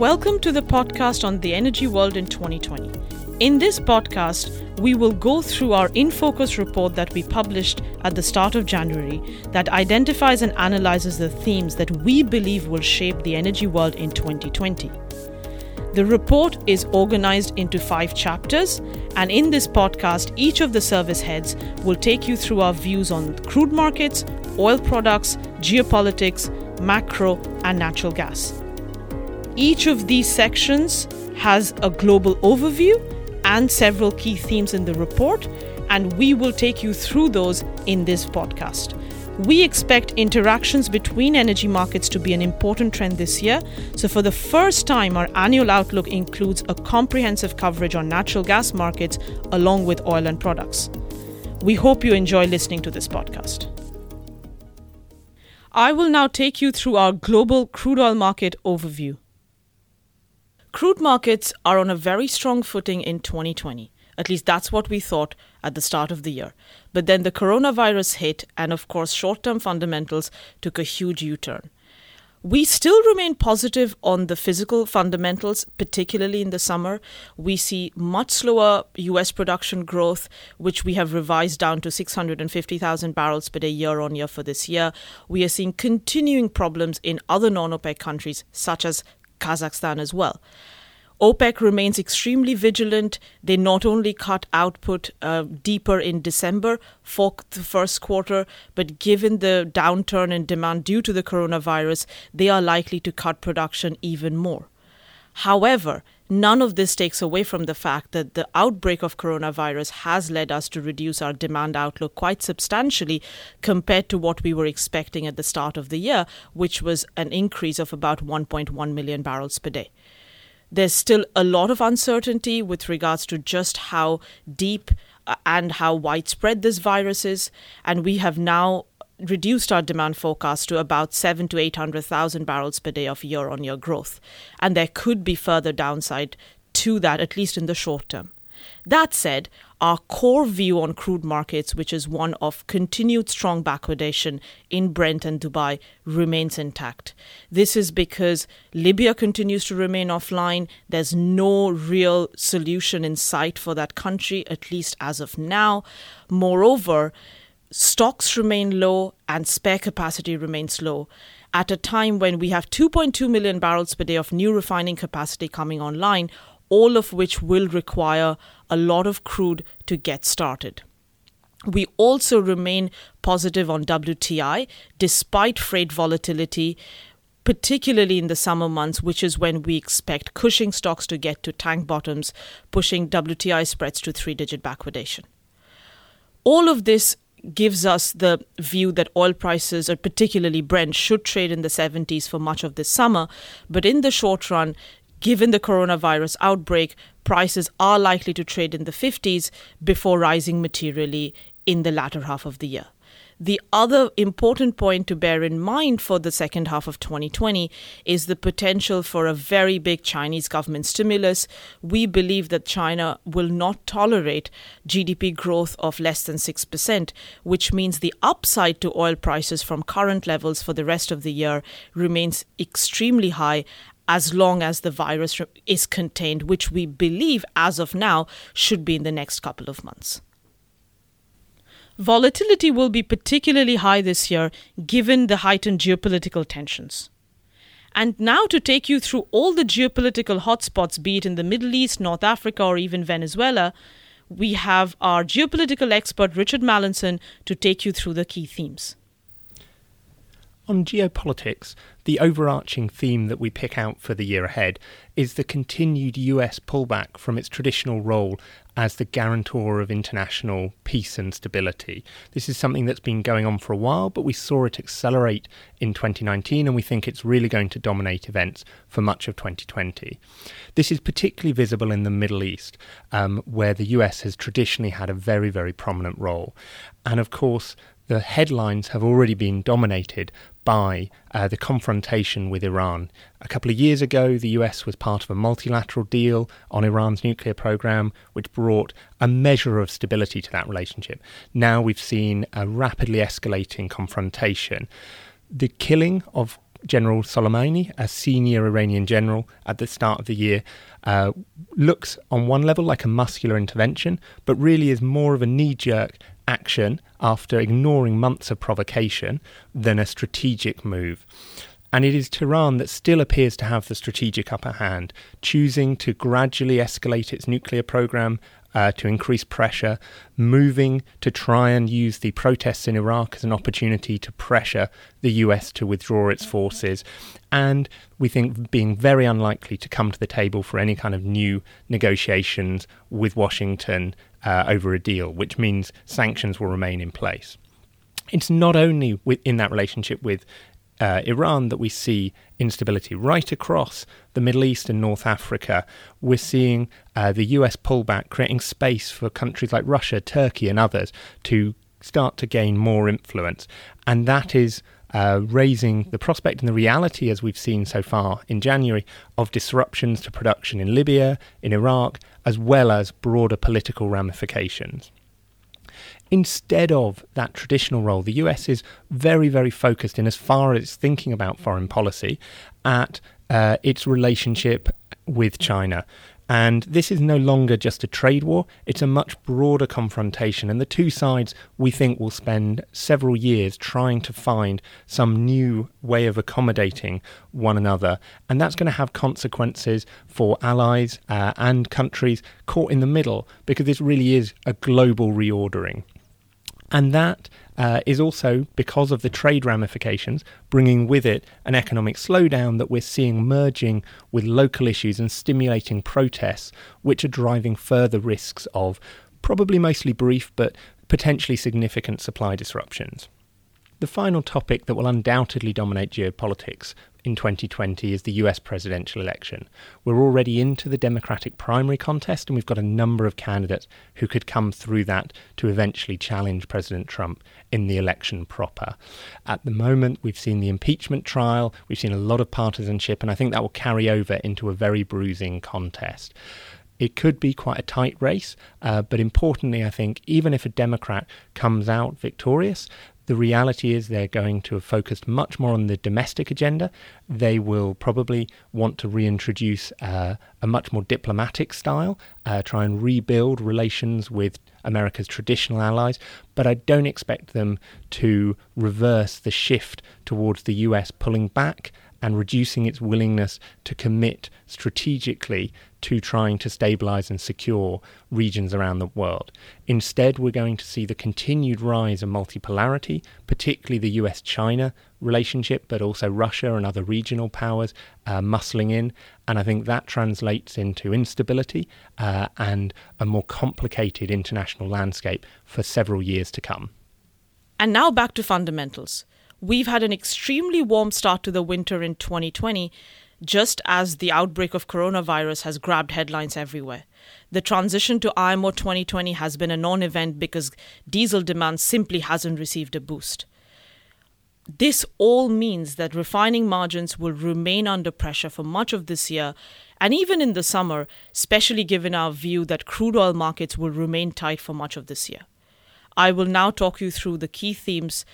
Welcome to the podcast on the energy world in 2020. In this podcast, we will go through our In Focus report that we published at the start of January that identifies and analyzes the themes that we believe will shape the energy world in 2020. The report is organized into five chapters, and in this podcast, each of the service heads will take you through our views on crude markets, oil products, geopolitics, macro, and natural gas. Each of these sections has a global overview and several key themes in the report, and we will take you through those in this podcast. We expect interactions between energy markets to be an important trend this year. So, for the first time, our annual outlook includes a comprehensive coverage on natural gas markets along with oil and products. We hope you enjoy listening to this podcast. I will now take you through our global crude oil market overview. Crude markets are on a very strong footing in 2020. At least that's what we thought at the start of the year. But then the coronavirus hit, and of course, short term fundamentals took a huge U turn. We still remain positive on the physical fundamentals, particularly in the summer. We see much slower US production growth, which we have revised down to 650,000 barrels per day year on year for this year. We are seeing continuing problems in other non OPEC countries, such as Kazakhstan as well. OPEC remains extremely vigilant. They not only cut output uh, deeper in December for the first quarter, but given the downturn in demand due to the coronavirus, they are likely to cut production even more. However, none of this takes away from the fact that the outbreak of coronavirus has led us to reduce our demand outlook quite substantially compared to what we were expecting at the start of the year, which was an increase of about 1.1 million barrels per day. There's still a lot of uncertainty with regards to just how deep uh, and how widespread this virus is, and we have now reduced our demand forecast to about seven to eight hundred thousand barrels per day of year-on-year growth, and there could be further downside to that, at least in the short term. That said, our core view on crude markets, which is one of continued strong backwardation in Brent and Dubai, remains intact. This is because Libya continues to remain offline. There's no real solution in sight for that country, at least as of now. Moreover, stocks remain low and spare capacity remains low at a time when we have 2.2 million barrels per day of new refining capacity coming online, all of which will require a lot of crude to get started. We also remain positive on WTI despite freight volatility, particularly in the summer months, which is when we expect Cushing stocks to get to tank bottoms, pushing WTI spreads to three digit backwardation. All of this gives us the view that oil prices, or particularly Brent, should trade in the 70s for much of this summer. But in the short run, given the coronavirus outbreak, prices are likely to trade in the 50s before rising materially in the latter half of the year. The other important point to bear in mind for the second half of 2020 is the potential for a very big Chinese government stimulus. We believe that China will not tolerate GDP growth of less than 6%, which means the upside to oil prices from current levels for the rest of the year remains extremely high as long as the virus is contained, which we believe as of now should be in the next couple of months. Volatility will be particularly high this year given the heightened geopolitical tensions. And now, to take you through all the geopolitical hotspots, be it in the Middle East, North Africa, or even Venezuela, we have our geopolitical expert Richard Mallinson to take you through the key themes. On geopolitics, the overarching theme that we pick out for the year ahead is the continued US pullback from its traditional role as the guarantor of international peace and stability. This is something that's been going on for a while, but we saw it accelerate in 2019, and we think it's really going to dominate events for much of 2020. This is particularly visible in the Middle East, um, where the US has traditionally had a very, very prominent role. And of course, the headlines have already been dominated by uh, the confrontation with Iran. A couple of years ago, the US was part of a multilateral deal on Iran's nuclear program, which brought a measure of stability to that relationship. Now we've seen a rapidly escalating confrontation. The killing of General Soleimani, a senior Iranian general at the start of the year, uh, looks on one level like a muscular intervention, but really is more of a knee jerk action after ignoring months of provocation than a strategic move. And it is Tehran that still appears to have the strategic upper hand, choosing to gradually escalate its nuclear program uh, to increase pressure, moving to try and use the protests in Iraq as an opportunity to pressure the US to withdraw its forces, and we think being very unlikely to come to the table for any kind of new negotiations with Washington uh, over a deal, which means sanctions will remain in place. It's not only in that relationship with uh, Iran that we see instability right across the Middle East and North Africa. We're seeing uh, the US pullback, creating space for countries like Russia, Turkey, and others to start to gain more influence. And that is uh, raising the prospect and the reality, as we've seen so far in January, of disruptions to production in Libya, in Iraq, as well as broader political ramifications. Instead of that traditional role, the US is very, very focused in as far as thinking about foreign policy at uh, its relationship with China. And this is no longer just a trade war, it's a much broader confrontation. And the two sides, we think, will spend several years trying to find some new way of accommodating one another. And that's going to have consequences for allies uh, and countries caught in the middle, because this really is a global reordering. And that uh, is also because of the trade ramifications, bringing with it an economic slowdown that we're seeing merging with local issues and stimulating protests, which are driving further risks of probably mostly brief but potentially significant supply disruptions. The final topic that will undoubtedly dominate geopolitics in 2020 is the US presidential election. We're already into the Democratic primary contest, and we've got a number of candidates who could come through that to eventually challenge President Trump in the election proper. At the moment, we've seen the impeachment trial, we've seen a lot of partisanship, and I think that will carry over into a very bruising contest. It could be quite a tight race, uh, but importantly, I think even if a Democrat comes out victorious, the reality is they're going to have focused much more on the domestic agenda. They will probably want to reintroduce uh, a much more diplomatic style, uh, try and rebuild relations with America's traditional allies. But I don't expect them to reverse the shift towards the US pulling back and reducing its willingness to commit strategically to trying to stabilize and secure regions around the world. Instead, we're going to see the continued rise of multipolarity, particularly the US China relationship, but also Russia and other regional powers uh, muscling in. And I think that translates into instability uh, and a more complicated international landscape for several years to come. And now back to fundamentals. We've had an extremely warm start to the winter in 2020, just as the outbreak of coronavirus has grabbed headlines everywhere. The transition to IMO 2020 has been a non event because diesel demand simply hasn't received a boost. This all means that refining margins will remain under pressure for much of this year and even in the summer, especially given our view that crude oil markets will remain tight for much of this year. I will now talk you through the key themes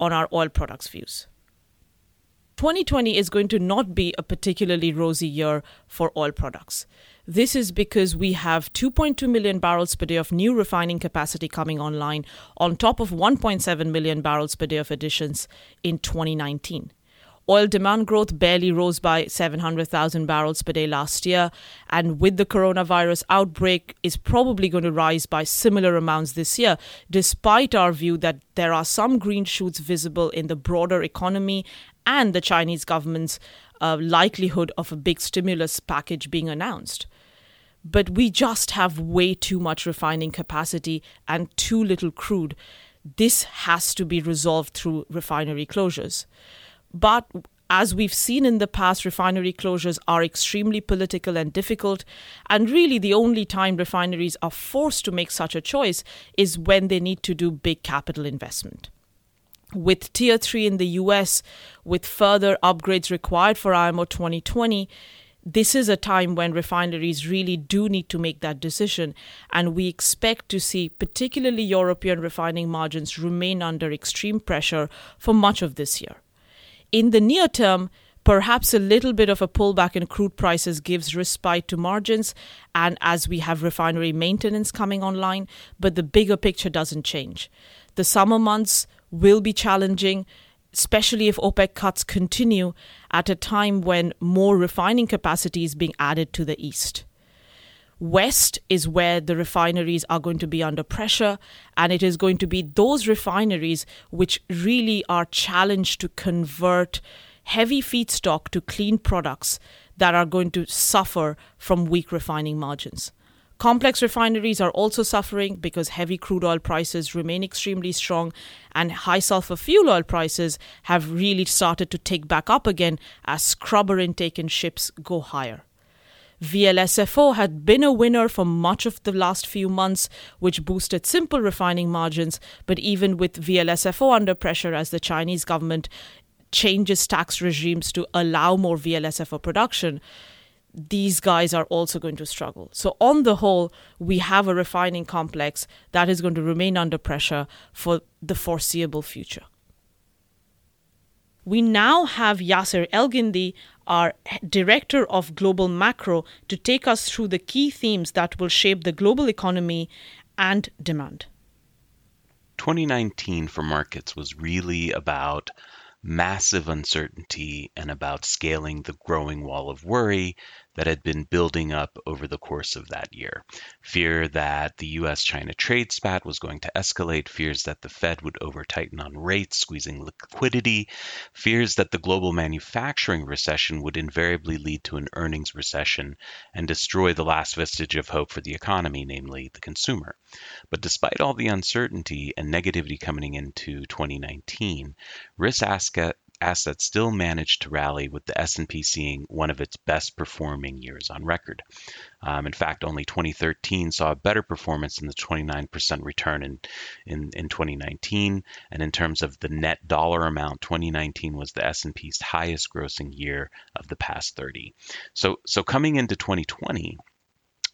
on our oil products views. 2020 is going to not be a particularly rosy year for oil products. This is because we have 2.2 million barrels per day of new refining capacity coming online, on top of 1.7 million barrels per day of additions in 2019. Oil demand growth barely rose by 700,000 barrels per day last year, and with the coronavirus outbreak, is probably going to rise by similar amounts this year, despite our view that there are some green shoots visible in the broader economy and the Chinese government's uh, likelihood of a big stimulus package being announced. But we just have way too much refining capacity and too little crude. This has to be resolved through refinery closures. But as we've seen in the past, refinery closures are extremely political and difficult. And really, the only time refineries are forced to make such a choice is when they need to do big capital investment. With Tier 3 in the US, with further upgrades required for IMO 2020, this is a time when refineries really do need to make that decision, and we expect to see particularly European refining margins remain under extreme pressure for much of this year. In the near term, perhaps a little bit of a pullback in crude prices gives respite to margins and as we have refinery maintenance coming online, but the bigger picture doesn't change. The summer months will be challenging, especially if OPEC cuts continue at a time when more refining capacity is being added to the east. West is where the refineries are going to be under pressure, and it is going to be those refineries which really are challenged to convert heavy feedstock to clean products that are going to suffer from weak refining margins. Complex refineries are also suffering because heavy crude oil prices remain extremely strong and high sulfur fuel oil prices have really started to tick back up again as scrubber intake in ships go higher. VLSFO had been a winner for much of the last few months, which boosted simple refining margins. But even with VLSFO under pressure as the Chinese government changes tax regimes to allow more VLSFO production, these guys are also going to struggle. So, on the whole, we have a refining complex that is going to remain under pressure for the foreseeable future. We now have Yasser Elgindy, our Director of Global Macro, to take us through the key themes that will shape the global economy and demand. 2019 for markets was really about massive uncertainty and about scaling the growing wall of worry that had been building up over the course of that year. Fear that the US China trade spat was going to escalate, fears that the Fed would over tighten on rates, squeezing liquidity, fears that the global manufacturing recession would invariably lead to an earnings recession and destroy the last vestige of hope for the economy, namely the consumer. But despite all the uncertainty and negativity coming into 2019, risk asset assets still managed to rally with the S&P seeing one of its best performing years on record. Um, in fact, only 2013 saw a better performance than the 29% return in, in, in 2019. And in terms of the net dollar amount, 2019 was the S&P's highest grossing year of the past 30. So, so coming into 2020,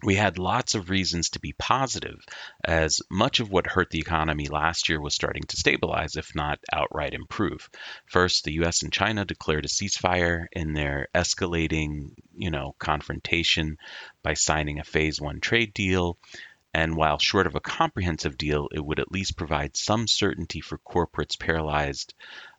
we had lots of reasons to be positive, as much of what hurt the economy last year was starting to stabilize, if not outright improve. First, the US and China declared a ceasefire in their escalating, you know, confrontation by signing a phase one trade deal. And while short of a comprehensive deal, it would at least provide some certainty for corporates paralyzed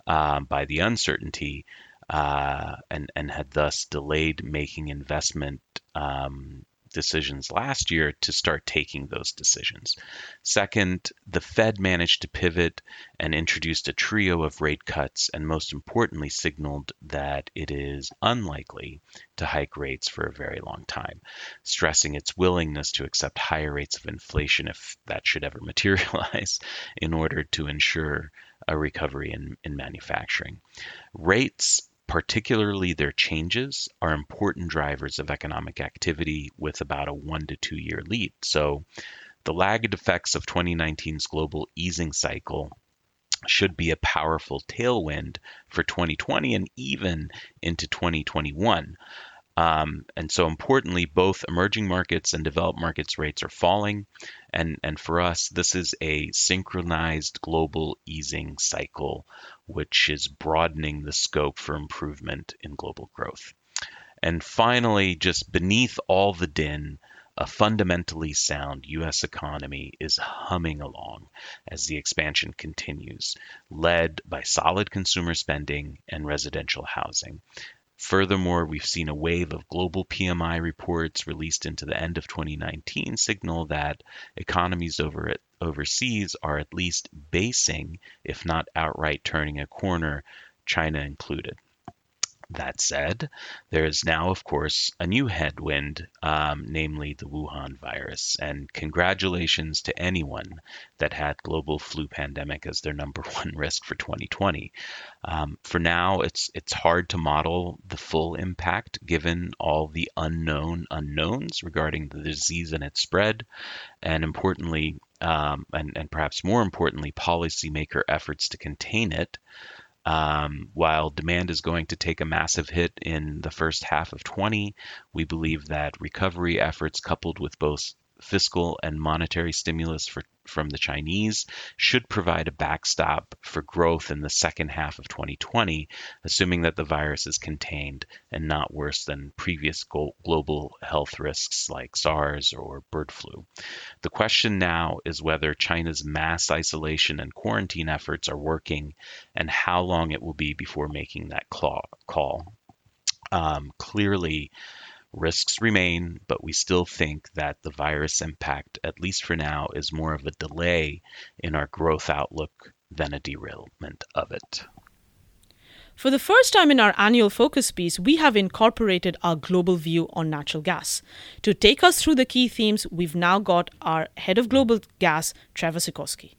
uh, by the uncertainty uh, and, and had thus delayed making investment um, decisions last year to start taking those decisions. Second, the Fed managed to pivot and introduced a trio of rate cuts, and most importantly, signaled that it is unlikely to hike rates for a very long time, stressing its willingness to accept higher rates of inflation if that should ever materialize in order to ensure a recovery in, in manufacturing. Rates particularly their changes, are important drivers of economic activity with about a one to two year lead. So the lagged effects of 2019's global easing cycle should be a powerful tailwind for 2020 and even into 2021. Um, and so importantly, both emerging markets and developed markets rates are falling. And, and for us, this is a synchronized global easing cycle, which is broadening the scope for improvement in global growth. And finally, just beneath all the din, a fundamentally sound U.S. economy is humming along as the expansion continues, led by solid consumer spending and residential housing. Furthermore, we've seen a wave of global PMI reports released into the end of 2019 signal that economies over overseas are at least basing, if not outright turning a corner, China included. That said, there is now, of course, a new headwind, um, namely the Wuhan virus. And congratulations to anyone that had global flu pandemic as their number one risk for 2020. Um, for now, it's it's hard to model the full impact given all the unknown unknowns regarding the disease and its spread, and importantly, um, and, and perhaps more importantly, policymaker efforts to contain it. Um, while demand is going to take a massive hit in the first half of 20, we believe that recovery efforts coupled with both fiscal and monetary stimulus for from the Chinese should provide a backstop for growth in the second half of 2020, assuming that the virus is contained and not worse than previous global health risks like SARS or bird flu. The question now is whether China's mass isolation and quarantine efforts are working and how long it will be before making that call. Um, clearly, Risks remain, but we still think that the virus impact, at least for now, is more of a delay in our growth outlook than a derailment of it. For the first time in our annual focus piece, we have incorporated our global view on natural gas. To take us through the key themes, we've now got our head of global gas, Trevor Sikorski.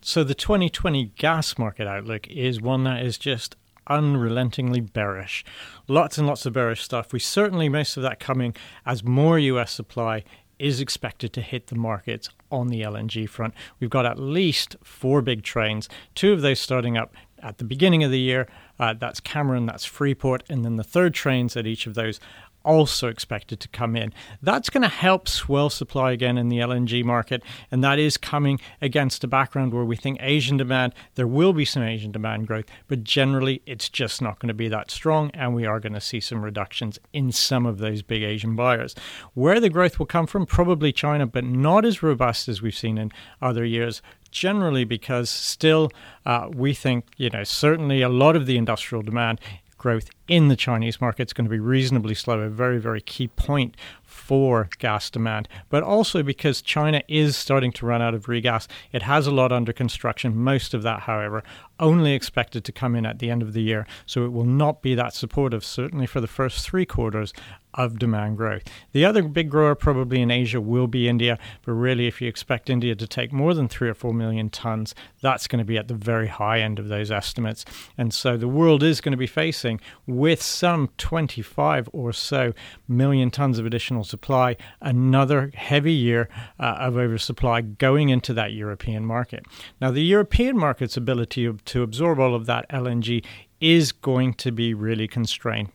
So, the 2020 gas market outlook is one that is just unrelentingly bearish. Lots and lots of bearish stuff. We certainly, most of that coming as more US supply is expected to hit the markets on the LNG front. We've got at least four big trains, two of those starting up at the beginning of the year. Uh, that's Cameron, that's Freeport, and then the third trains at each of those also expected to come in. That's going to help swell supply again in the LNG market, and that is coming against a background where we think Asian demand, there will be some Asian demand growth, but generally it's just not going to be that strong, and we are going to see some reductions in some of those big Asian buyers. Where the growth will come from, probably China, but not as robust as we've seen in other years generally because still uh, we think you know certainly a lot of the industrial demand growth in the Chinese market is going to be reasonably slow, a very, very key point for gas demand, but also because China is starting to run out of regas. It has a lot under construction. Most of that, however, only expected to come in at the end of the year, so it will not be that supportive, certainly for the first three quarters of demand growth. The other big grower probably in Asia will be India, but really, if you expect India to take more than three or four million tons, that's going to be at the very high end of those estimates. And so the world is going to be facing, with some 25 or so million tons of additional supply, another heavy year uh, of oversupply going into that European market. Now, the European market's ability to absorb all of that LNG is going to be really constrained.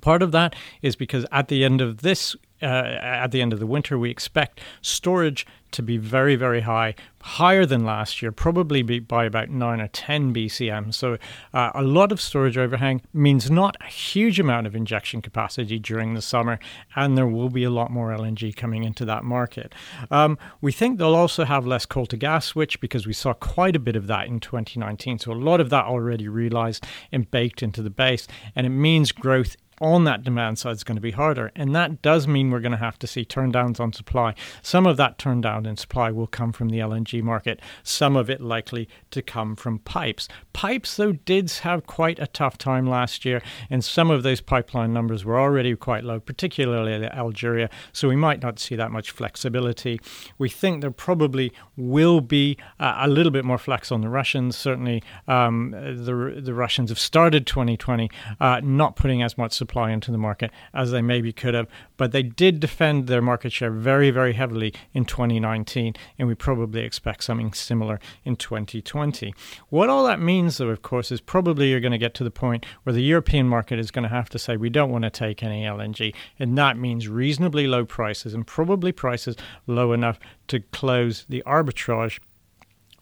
Part of that is because at the end of this, uh, at the end of the winter, we expect storage to be very, very high, higher than last year, probably by about 9 or 10 BCM. So, uh, a lot of storage overhang means not a huge amount of injection capacity during the summer, and there will be a lot more LNG coming into that market. Um, we think they'll also have less coal to gas switch because we saw quite a bit of that in 2019. So, a lot of that already realized and baked into the base, and it means growth on that demand side is going to be harder. And that does mean we're going to have to see turndowns on supply. Some of that turndown in supply will come from the LNG market, some of it likely to come from pipes. Pipes, though, did have quite a tough time last year, and some of those pipeline numbers were already quite low, particularly Algeria. So we might not see that much flexibility. We think there probably will be a little bit more flex on the Russians. Certainly, um, the, the Russians have started 2020 uh, not putting as much supply supply into the market as they maybe could have. But they did defend their market share very, very heavily in 2019, and we probably expect something similar in 2020. What all that means, though, of course, is probably you're going to get to the point where the European market is going to have to say, we don't want to take any LNG. And that means reasonably low prices and probably prices low enough to close the arbitrage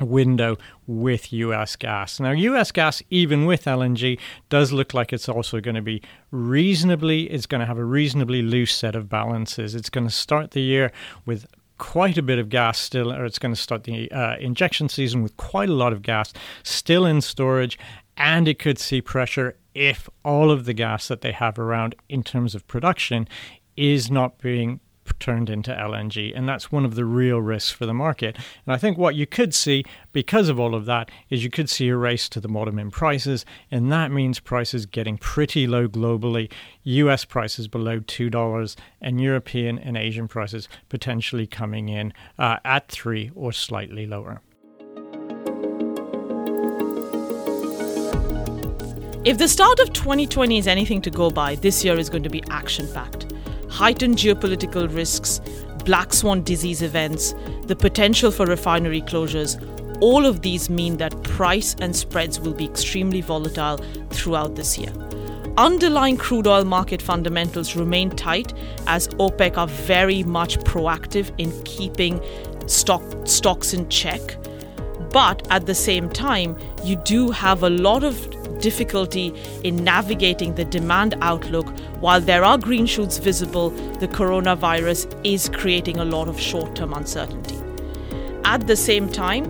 window with US gas. Now, US gas, even with LNG, does look like it's also going to be reasonably, it's going to have a reasonably loose set of balances. It's going to start the year with quite a bit of gas still, or it's going to start the uh, injection season with quite a lot of gas still in storage, and it could see pressure if all of the gas that they have around in terms of production is not being turned into LNG. And that's one of the real risks for the market. And I think what you could see because of all of that is you could see a race to the bottom in prices. And that means prices getting pretty low globally, US prices below $2, and European and Asian prices potentially coming in uh, at 3 or slightly lower. If the start of 2020 is anything to go by, this year is going to be action packed heightened geopolitical risks, black swan disease events, the potential for refinery closures, all of these mean that price and spreads will be extremely volatile throughout this year. Underlying crude oil market fundamentals remain tight as OPEC are very much proactive in keeping stock stocks in check. But at the same time, you do have a lot of difficulty in navigating the demand outlook. While there are green shoots visible, the coronavirus is creating a lot of short term uncertainty. At the same time,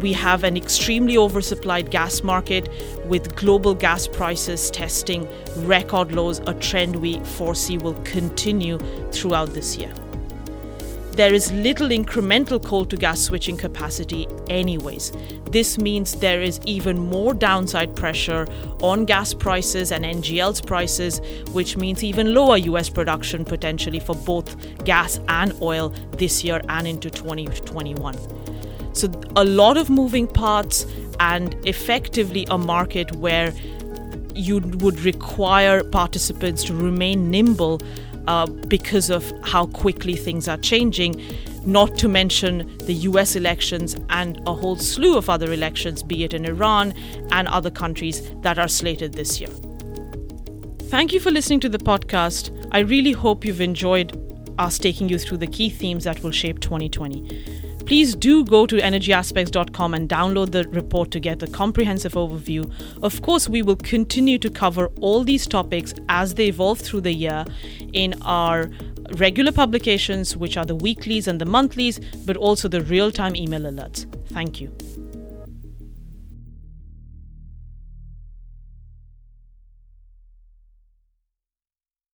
we have an extremely oversupplied gas market with global gas prices testing record lows, a trend we foresee will continue throughout this year. There is little incremental coal to gas switching capacity, anyways. This means there is even more downside pressure on gas prices and NGLs prices, which means even lower US production potentially for both gas and oil this year and into 2021. So, a lot of moving parts, and effectively a market where you would require participants to remain nimble uh, because of how quickly things are changing, not to mention the US elections and a whole slew of other elections, be it in Iran and other countries that are slated this year. Thank you for listening to the podcast. I really hope you've enjoyed us taking you through the key themes that will shape 2020. Please do go to energyaspects.com and download the report to get the comprehensive overview. Of course, we will continue to cover all these topics as they evolve through the year in our regular publications, which are the weeklies and the monthlies, but also the real time email alerts. Thank you.